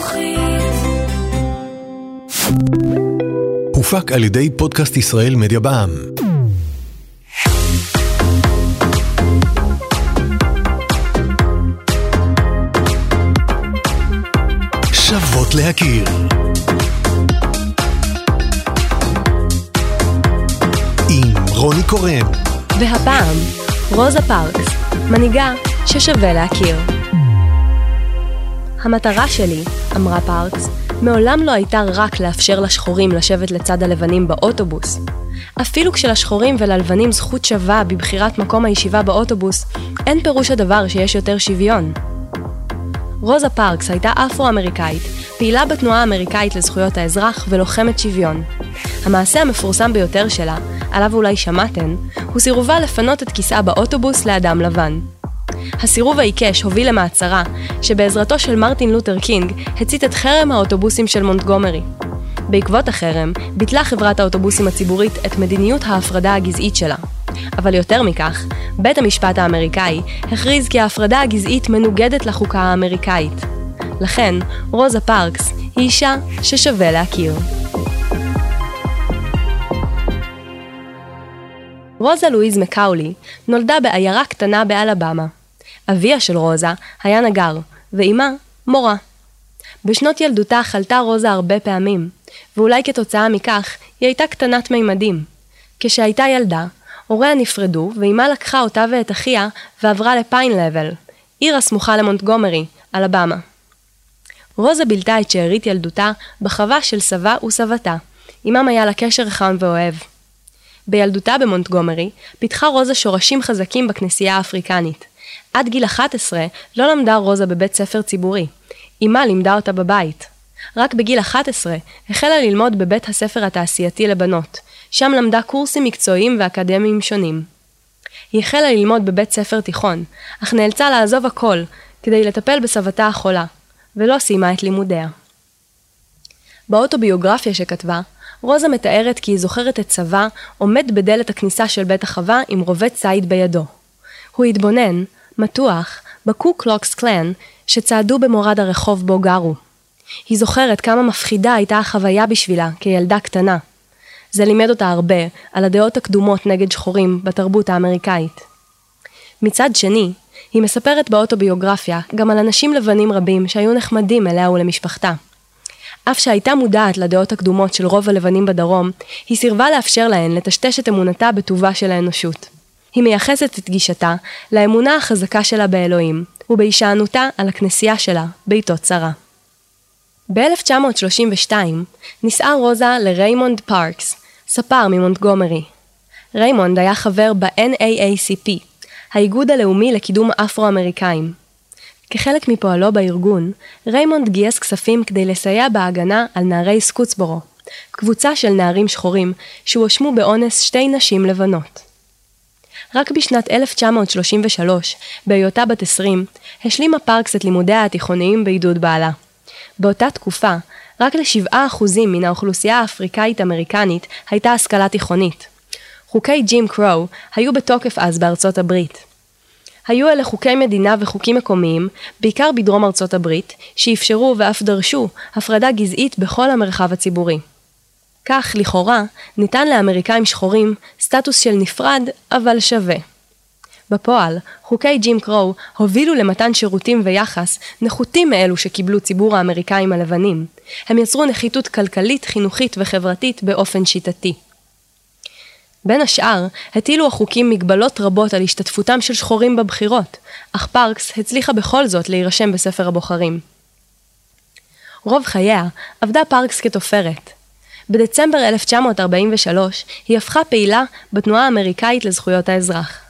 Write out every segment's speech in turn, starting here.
חינוכית. הופק על ידי פודקאסט ישראל מדיה בע"מ. שוות להכיר. עם רוני קורן. והפעם, רוזה פארקס, מנהיגה ששווה להכיר. המטרה שלי, אמרה פארקס, מעולם לא הייתה רק לאפשר לשחורים לשבת לצד הלבנים באוטובוס. אפילו כשלשחורים וללבנים זכות שווה בבחירת מקום הישיבה באוטובוס, אין פירוש הדבר שיש יותר שוויון. רוזה פארקס הייתה אפרו-אמריקאית, פעילה בתנועה האמריקאית לזכויות האזרח ולוחמת שוויון. המעשה המפורסם ביותר שלה, עליו אולי שמעתן, הוא סירובה לפנות את כיסאה באוטובוס לאדם לבן. הסירוב העיקש הוביל למעצרה, שבעזרתו של מרטין לותר קינג הצית את חרם האוטובוסים של מונטגומרי. בעקבות החרם, ביטלה חברת האוטובוסים הציבורית את מדיניות ההפרדה הגזעית שלה. אבל יותר מכך, בית המשפט האמריקאי הכריז כי ההפרדה הגזעית מנוגדת לחוקה האמריקאית. לכן, רוזה פארקס היא אישה ששווה להכיר. רוזה לואיז מקאולי נולדה בעיירה קטנה באלבמה. אביה של רוזה היה נגר, ואימה מורה. בשנות ילדותה חלתה רוזה הרבה פעמים, ואולי כתוצאה מכך היא הייתה קטנת מימדים. כשהייתה ילדה, הוריה נפרדו, ואימה לקחה אותה ואת אחיה ועברה לפיין לבל, עיר הסמוכה למונטגומרי, אלבמה. רוזה בילתה את שארית ילדותה בחווה של סבה וסבתה, עמם היה לה קשר חם ואוהב. בילדותה במונטגומרי פיתחה רוזה שורשים חזקים בכנסייה האפריקנית. עד גיל 11 לא למדה רוזה בבית ספר ציבורי. אמה לימדה אותה בבית. רק בגיל 11 החלה ללמוד בבית הספר התעשייתי לבנות, שם למדה קורסים מקצועיים ואקדמיים שונים. היא החלה ללמוד בבית ספר תיכון, אך נאלצה לעזוב הכל כדי לטפל בסבתה החולה, ולא סיימה את לימודיה. באוטוביוגרפיה שכתבה, רוזה מתארת כי היא זוכרת את צבא עומד בדלת הכניסה של בית החווה עם רובה ציד בידו. הוא התבונן, מתוח, בקו קלוקס קלן, שצעדו במורד הרחוב בו גרו. היא זוכרת כמה מפחידה הייתה החוויה בשבילה כילדה קטנה. זה לימד אותה הרבה על הדעות הקדומות נגד שחורים בתרבות האמריקאית. מצד שני, היא מספרת באוטוביוגרפיה גם על אנשים לבנים רבים שהיו נחמדים אליה ולמשפחתה. אף שהייתה מודעת לדעות הקדומות של רוב הלבנים בדרום, היא סירבה לאפשר להן לטשטש את אמונתה בטובה של האנושות. היא מייחסת את גישתה לאמונה החזקה שלה באלוהים, ובהישענותה על הכנסייה שלה בעיתות צרה. ב-1932 נישאה רוזה לריימונד פארקס, ספר ממונטגומרי. ריימונד היה חבר ב-NAACP, האיגוד הלאומי לקידום אפרו-אמריקאים. כחלק מפועלו בארגון, ריימונד גייס כספים כדי לסייע בהגנה על נערי סקוטסבורו, קבוצה של נערים שחורים שהואשמו באונס שתי נשים לבנות. רק בשנת 1933, בהיותה בת 20, השלימה פארקס את לימודיה התיכוניים בעידוד בעלה. באותה תקופה, רק ל-7% מן האוכלוסייה האפריקאית-אמריקנית הייתה השכלה תיכונית. חוקי ג'ים קרו היו בתוקף אז בארצות הברית. היו אלה חוקי מדינה וחוקים מקומיים, בעיקר בדרום ארצות הברית, שאפשרו ואף דרשו הפרדה גזעית בכל המרחב הציבורי. כך, לכאורה, ניתן לאמריקאים שחורים סטטוס של נפרד, אבל שווה. בפועל, חוקי ג'ים קרו הובילו למתן שירותים ויחס נחותים מאלו שקיבלו ציבור האמריקאים הלבנים. הם יצרו נחיתות כלכלית, חינוכית וחברתית באופן שיטתי. בין השאר, הטילו החוקים מגבלות רבות על השתתפותם של שחורים בבחירות, אך פארקס הצליחה בכל זאת להירשם בספר הבוחרים. רוב חייה עבדה פארקס כתופרת. בדצמבר 1943 היא הפכה פעילה בתנועה האמריקאית לזכויות האזרח.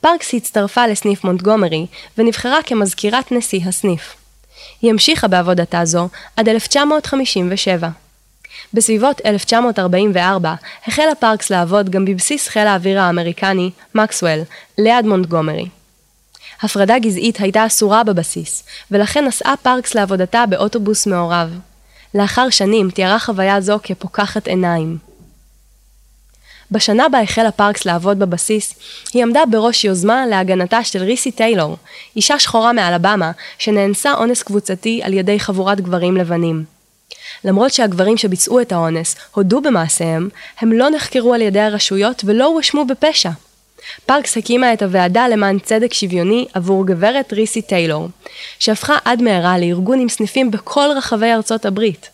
פארקס הצטרפה לסניף מונטגומרי ונבחרה כמזכירת נשיא הסניף. היא המשיכה בעבודתה זו עד 1957. בסביבות 1944 החלה פארקס לעבוד גם בבסיס חיל האוויר האמריקני, מקסוול, ליד מונטגומרי. הפרדה גזעית הייתה אסורה בבסיס, ולכן נסעה פארקס לעבודתה באוטובוס מעורב. לאחר שנים תיארה חוויה זו כפוקחת עיניים. בשנה בה החלה פארקס לעבוד בבסיס, היא עמדה בראש יוזמה להגנתה של ריסי טיילור, אישה שחורה מאלבמה, שנאנסה אונס קבוצתי על ידי חבורת גברים לבנים. למרות שהגברים שביצעו את האונס הודו במעשיהם, הם לא נחקרו על ידי הרשויות ולא הואשמו בפשע. פארקס הקימה את הוועדה למען צדק שוויוני עבור גברת ריסי טיילור, שהפכה עד מהרה לארגון עם סניפים בכל רחבי ארצות הברית.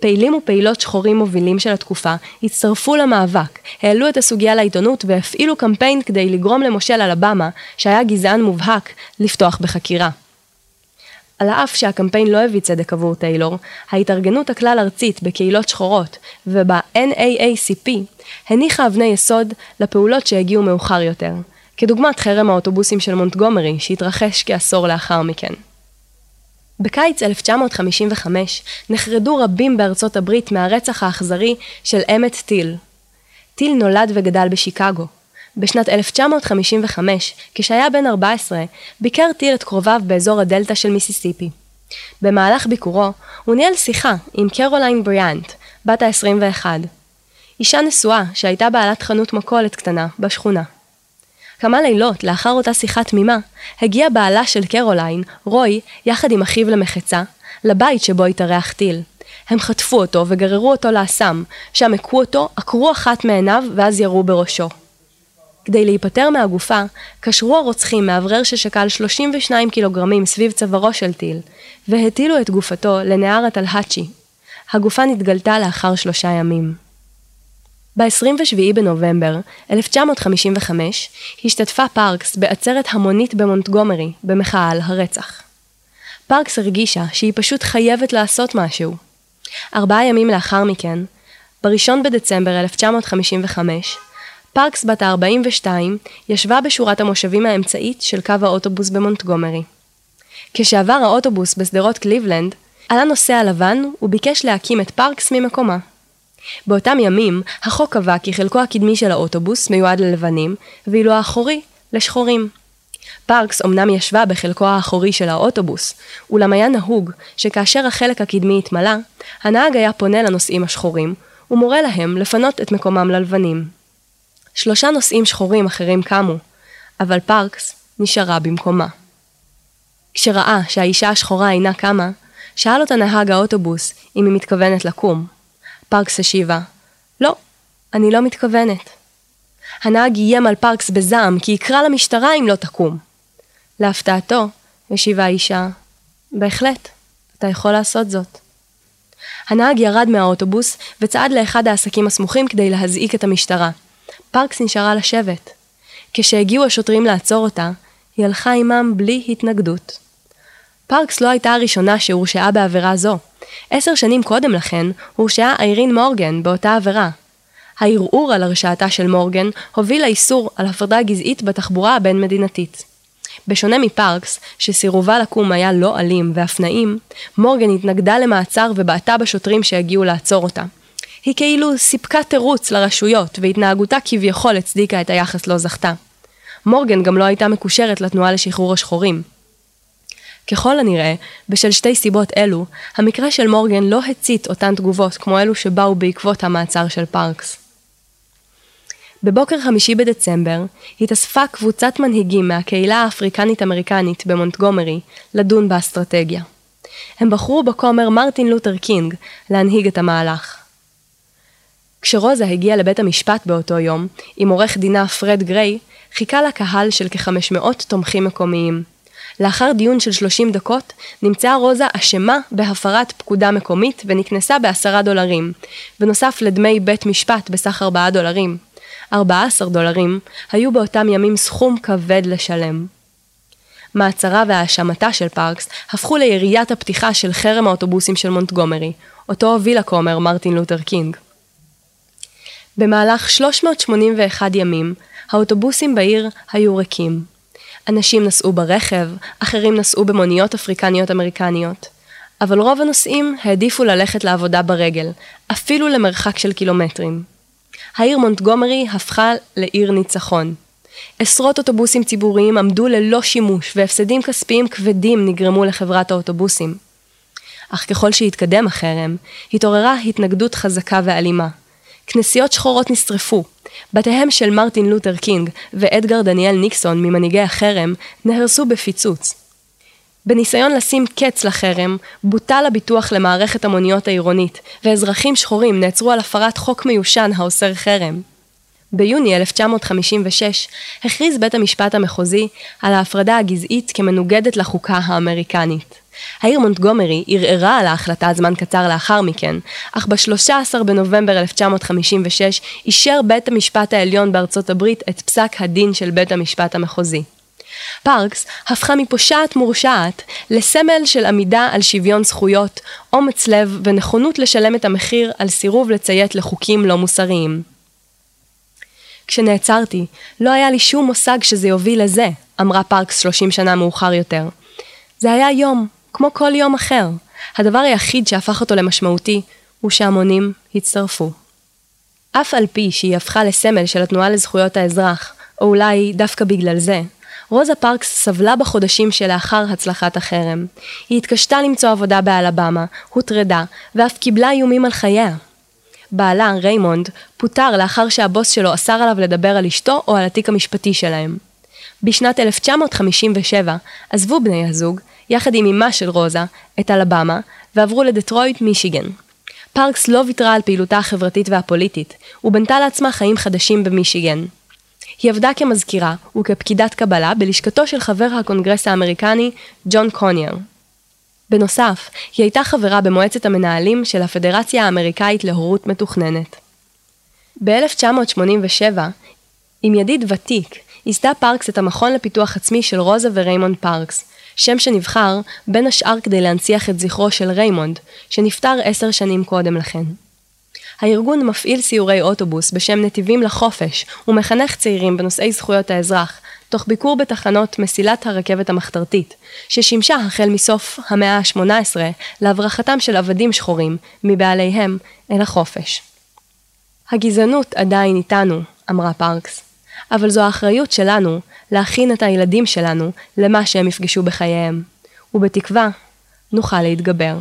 פעילים ופעילות שחורים מובילים של התקופה הצטרפו למאבק, העלו את הסוגיה לעיתונות והפעילו קמפיין כדי לגרום למושל אלבמה, שהיה גזען מובהק, לפתוח בחקירה. על אף שהקמפיין לא הביא צדק עבור טיילור, ההתארגנות הכלל ארצית בקהילות שחורות וב-NAACP הניחה אבני יסוד לפעולות שהגיעו מאוחר יותר, כדוגמת חרם האוטובוסים של מונטגומרי שהתרחש כעשור לאחר מכן. בקיץ 1955 נחרדו רבים בארצות הברית מהרצח האכזרי של אמת טיל. טיל נולד וגדל בשיקגו. בשנת 1955, כשהיה בן 14, ביקר טיל את קרוביו באזור הדלתא של מיסיסיפי. במהלך ביקורו, הוא ניהל שיחה עם קרוליין בריאנט, בת ה-21. אישה נשואה שהייתה בעלת חנות מכולת קטנה בשכונה. כמה לילות לאחר אותה שיחה תמימה, הגיע בעלה של קרוליין, רוי, יחד עם אחיו למחצה, לבית שבו התארח טיל. הם חטפו אותו וגררו אותו לאסם, שם הכו אותו, עקרו אחת מעיניו ואז ירו בראשו. כדי להיפטר מהגופה, קשרו הרוצחים מאוורר ששקל 32 קילוגרמים סביב צווארו של טיל, והטילו את גופתו לנהר הטלהצ'י. הגופה נתגלתה לאחר שלושה ימים. ב-27 בנובמבר 1955 השתתפה פארקס בעצרת המונית במונטגומרי במחאה על הרצח. פארקס הרגישה שהיא פשוט חייבת לעשות משהו. ארבעה ימים לאחר מכן, ב-1 בדצמבר 1955, פארקס בת ה-42 ישבה בשורת המושבים האמצעית של קו האוטובוס במונטגומרי. כשעבר האוטובוס בשדרות קליבלנד, עלה נוסע לבן וביקש להקים את פארקס ממקומה. באותם ימים, החוק קבע כי חלקו הקדמי של האוטובוס מיועד ללבנים, ואילו האחורי, לשחורים. פארקס אמנם ישבה בחלקו האחורי של האוטובוס, אולם היה נהוג שכאשר החלק הקדמי התמלא, הנהג היה פונה לנוסעים השחורים, ומורה להם לפנות את מקומם ללבנים. שלושה נוסעים שחורים אחרים קמו, אבל פארקס נשארה במקומה. כשראה שהאישה השחורה אינה קמה, שאל אותה נהג האוטובוס אם היא מתכוונת לקום. פארקס השיבה, לא, אני לא מתכוונת. הנהג איים על פארקס בזעם כי יקרא למשטרה אם לא תקום. להפתעתו, השיבה האישה, בהחלט, אתה יכול לעשות זאת. הנהג ירד מהאוטובוס וצעד לאחד העסקים הסמוכים כדי להזעיק את המשטרה. פארקס נשארה לשבת. כשהגיעו השוטרים לעצור אותה, היא הלכה עמם בלי התנגדות. פארקס לא הייתה הראשונה שהורשעה בעבירה זו. עשר שנים קודם לכן הורשעה איירין מורגן באותה עבירה. הערעור על הרשעתה של מורגן הוביל לאיסור על הפרדה גזעית בתחבורה הבין-מדינתית. בשונה מפארקס, שסירובה לקום היה לא אלים ואף נעים, מורגן התנגדה למעצר ובעטה בשוטרים שהגיעו לעצור אותה. היא כאילו סיפקה תירוץ לרשויות, והתנהגותה כביכול הצדיקה את היחס לא זכתה. מורגן גם לא הייתה מקושרת לתנועה לשחרור השחורים. ככל הנראה, בשל שתי סיבות אלו, המקרה של מורגן לא הצית אותן תגובות כמו אלו שבאו בעקבות המעצר של פארקס. בבוקר חמישי בדצמבר התאספה קבוצת מנהיגים מהקהילה האפריקנית-אמריקנית במונטגומרי לדון באסטרטגיה. הם בחרו בכומר מרטין לותר קינג להנהיג את המהלך. כשרוזה הגיעה לבית המשפט באותו יום, עם עורך דינה פרד גריי, חיכה לה קהל של כ-500 תומכים מקומיים. לאחר דיון של 30 דקות, נמצאה רוזה אשמה בהפרת פקודה מקומית ונקנסה בעשרה דולרים, בנוסף לדמי בית משפט בסך 4 דולרים. 14 דולרים היו באותם ימים סכום כבד לשלם. מעצרה והאשמתה של פארקס הפכו ליריית הפתיחה של חרם האוטובוסים של מונטגומרי, אותו הוביל הכומר מרטין לותר קינג. במהלך 381 ימים, האוטובוסים בעיר היו ריקים. אנשים נסעו ברכב, אחרים נסעו במוניות אפריקניות אמריקניות. אבל רוב הנוסעים העדיפו ללכת לעבודה ברגל, אפילו למרחק של קילומטרים. העיר מונטגומרי הפכה לעיר ניצחון. עשרות אוטובוסים ציבוריים עמדו ללא שימוש והפסדים כספיים כבדים נגרמו לחברת האוטובוסים. אך ככל שהתקדם החרם, התעוררה התנגדות חזקה ואלימה. כנסיות שחורות נשרפו, בתיהם של מרטין לותר קינג ואדגר דניאל ניקסון ממנהיגי החרם נהרסו בפיצוץ. בניסיון לשים קץ לחרם, בוטל הביטוח למערכת המוניות העירונית, ואזרחים שחורים נעצרו על הפרת חוק מיושן האוסר חרם. ביוני 1956 הכריז בית המשפט המחוזי על ההפרדה הגזעית כמנוגדת לחוקה האמריקנית. העיר מונטגומרי ערערה על ההחלטה זמן קצר לאחר מכן, אך ב-13 בנובמבר 1956 אישר בית המשפט העליון בארצות הברית את פסק הדין של בית המשפט המחוזי. פארקס הפכה מפושעת מורשעת לסמל של עמידה על שוויון זכויות, אומץ לב ונכונות לשלם את המחיר על סירוב לציית לחוקים לא מוסריים. כשנעצרתי, לא היה לי שום מושג שזה יוביל לזה, אמרה פארקס 30 שנה מאוחר יותר. זה היה יום, כמו כל יום אחר. הדבר היחיד שהפך אותו למשמעותי, הוא שהמונים הצטרפו. אף על פי שהיא הפכה לסמל של התנועה לזכויות האזרח, או אולי דווקא בגלל זה, רוזה פארקס סבלה בחודשים שלאחר הצלחת החרם. היא התקשתה למצוא עבודה באלבמה, הוטרדה, ואף קיבלה איומים על חייה. בעלה, ריימונד, פוטר לאחר שהבוס שלו אסר עליו לדבר על אשתו או על התיק המשפטי שלהם. בשנת 1957 עזבו בני הזוג, יחד עם אמה של רוזה, את אלבמה, ועברו לדטרויט, מישיגן. פארקס לא ויתרה על פעילותה החברתית והפוליטית, ובנתה לעצמה חיים חדשים במישיגן. היא עבדה כמזכירה וכפקידת קבלה בלשכתו של חבר הקונגרס האמריקני ג'ון קונירס. בנוסף, היא הייתה חברה במועצת המנהלים של הפדרציה האמריקאית להורות מתוכננת. ב-1987, עם ידיד ותיק, ייסדה פארקס את המכון לפיתוח עצמי של רוזה וריימונד פארקס, שם שנבחר בין השאר כדי להנציח את זכרו של ריימונד, שנפטר עשר שנים קודם לכן. הארגון מפעיל סיורי אוטובוס בשם נתיבים לחופש ומחנך צעירים בנושאי זכויות האזרח, תוך ביקור בתחנות מסילת הרכבת המחתרתית, ששימשה החל מסוף המאה ה-18 להברחתם של עבדים שחורים, מבעליהם, אל החופש. הגזענות עדיין איתנו, אמרה פארקס, אבל זו האחריות שלנו להכין את הילדים שלנו למה שהם יפגשו בחייהם, ובתקווה נוכל להתגבר.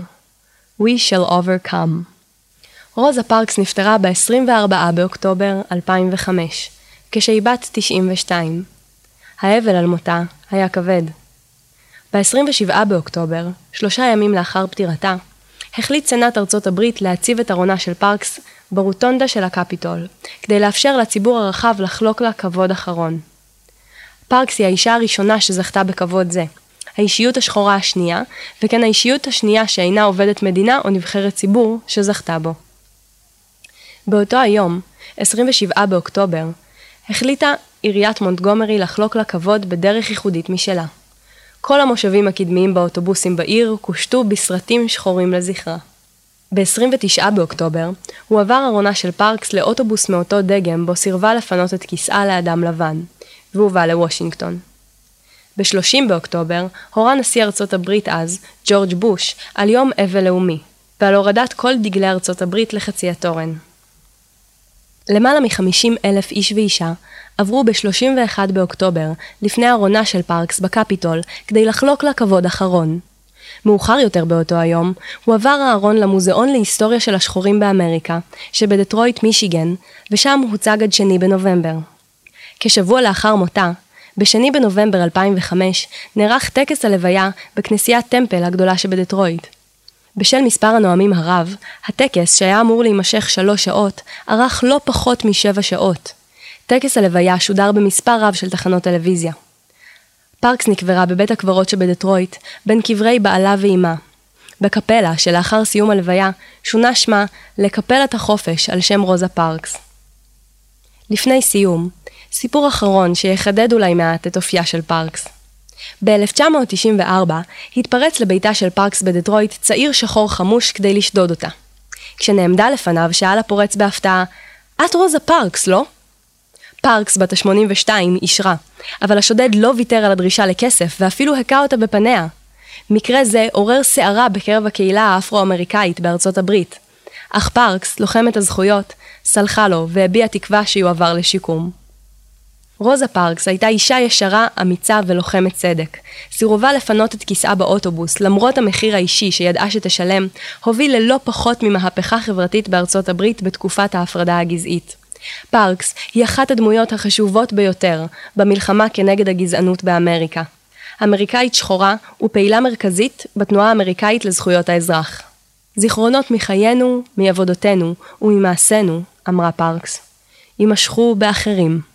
We shall overcome. רוזה פארקס נפטרה ב-24 באוקטובר 2005, כשהיא בת 92. האבל על מותה היה כבד. ב-27 באוקטובר, שלושה ימים לאחר פטירתה, החליט סנאט ארצות הברית להציב את ארונה של פארקס ברוטונדה של הקפיטול, כדי לאפשר לציבור הרחב לחלוק לה כבוד אחרון. פארקס היא האישה הראשונה שזכתה בכבוד זה, האישיות השחורה השנייה, וכן האישיות השנייה שאינה עובדת מדינה או נבחרת ציבור שזכתה בו. באותו היום, 27 באוקטובר, החליטה עיריית מונטגומרי לחלוק לה כבוד בדרך ייחודית משלה. כל המושבים הקדמיים באוטובוסים בעיר קושטו בסרטים שחורים לזכרה. ב-29 באוקטובר הועבר ארונה של פארקס לאוטובוס מאותו דגם בו סירבה לפנות את כיסאה לאדם לבן, והובא לוושינגטון. ב-30 באוקטובר הורה נשיא ארצות הברית אז, ג'ורג' בוש, על יום אבל לאומי, ועל הורדת כל דגלי ארצות הברית לחצי התורן. למעלה מ-50 אלף איש ואישה עברו ב-31 באוקטובר לפני ארונה של פארקס בקפיטול כדי לחלוק לה כבוד אחרון. מאוחר יותר באותו היום, הועבר הארון למוזיאון להיסטוריה של השחורים באמריקה, שבדטרויט מישיגן, ושם הוצג עד שני בנובמבר. כשבוע לאחר מותה, בשני בנובמבר 2005, נערך טקס הלוויה בכנסיית טמפל הגדולה שבדטרויט. בשל מספר הנואמים הרב, הטקס, שהיה אמור להימשך שלוש שעות, ארך לא פחות משבע שעות. טקס הלוויה שודר במספר רב של תחנות טלוויזיה. פארקס נקברה בבית הקברות שבדטרויט, בין קברי בעלה ואימה. בקפלה, שלאחר סיום הלוויה, שונה שמה לקפלת החופש על שם רוזה פארקס. לפני סיום, סיפור אחרון שיחדד אולי מעט את אופייה של פארקס. ב-1994 התפרץ לביתה של פארקס בדטרויט צעיר שחור חמוש כדי לשדוד אותה. כשנעמדה לפניו שאל הפורץ בהפתעה, את רוזה פארקס, לא? פארקס בת ה-82 אישרה, אבל השודד לא ויתר על הדרישה לכסף ואפילו הכה אותה בפניה. מקרה זה עורר סערה בקרב הקהילה האפרו-אמריקאית בארצות הברית. אך פארקס, לוחמת הזכויות, סלחה לו והביעה תקווה שיועבר לשיקום. רוזה פארקס הייתה אישה ישרה, אמיצה ולוחמת צדק. סירובה לפנות את כיסאה באוטובוס, למרות המחיר האישי שידעה שתשלם, הוביל ללא פחות ממהפכה חברתית בארצות הברית בתקופת ההפרדה הגזעית. פארקס היא אחת הדמויות החשובות ביותר במלחמה כנגד הגזענות באמריקה. אמריקאית שחורה ופעילה מרכזית בתנועה האמריקאית לזכויות האזרח. זיכרונות מחיינו, מעבודותינו וממעשינו, אמרה פארקס. יימשכו באחרים.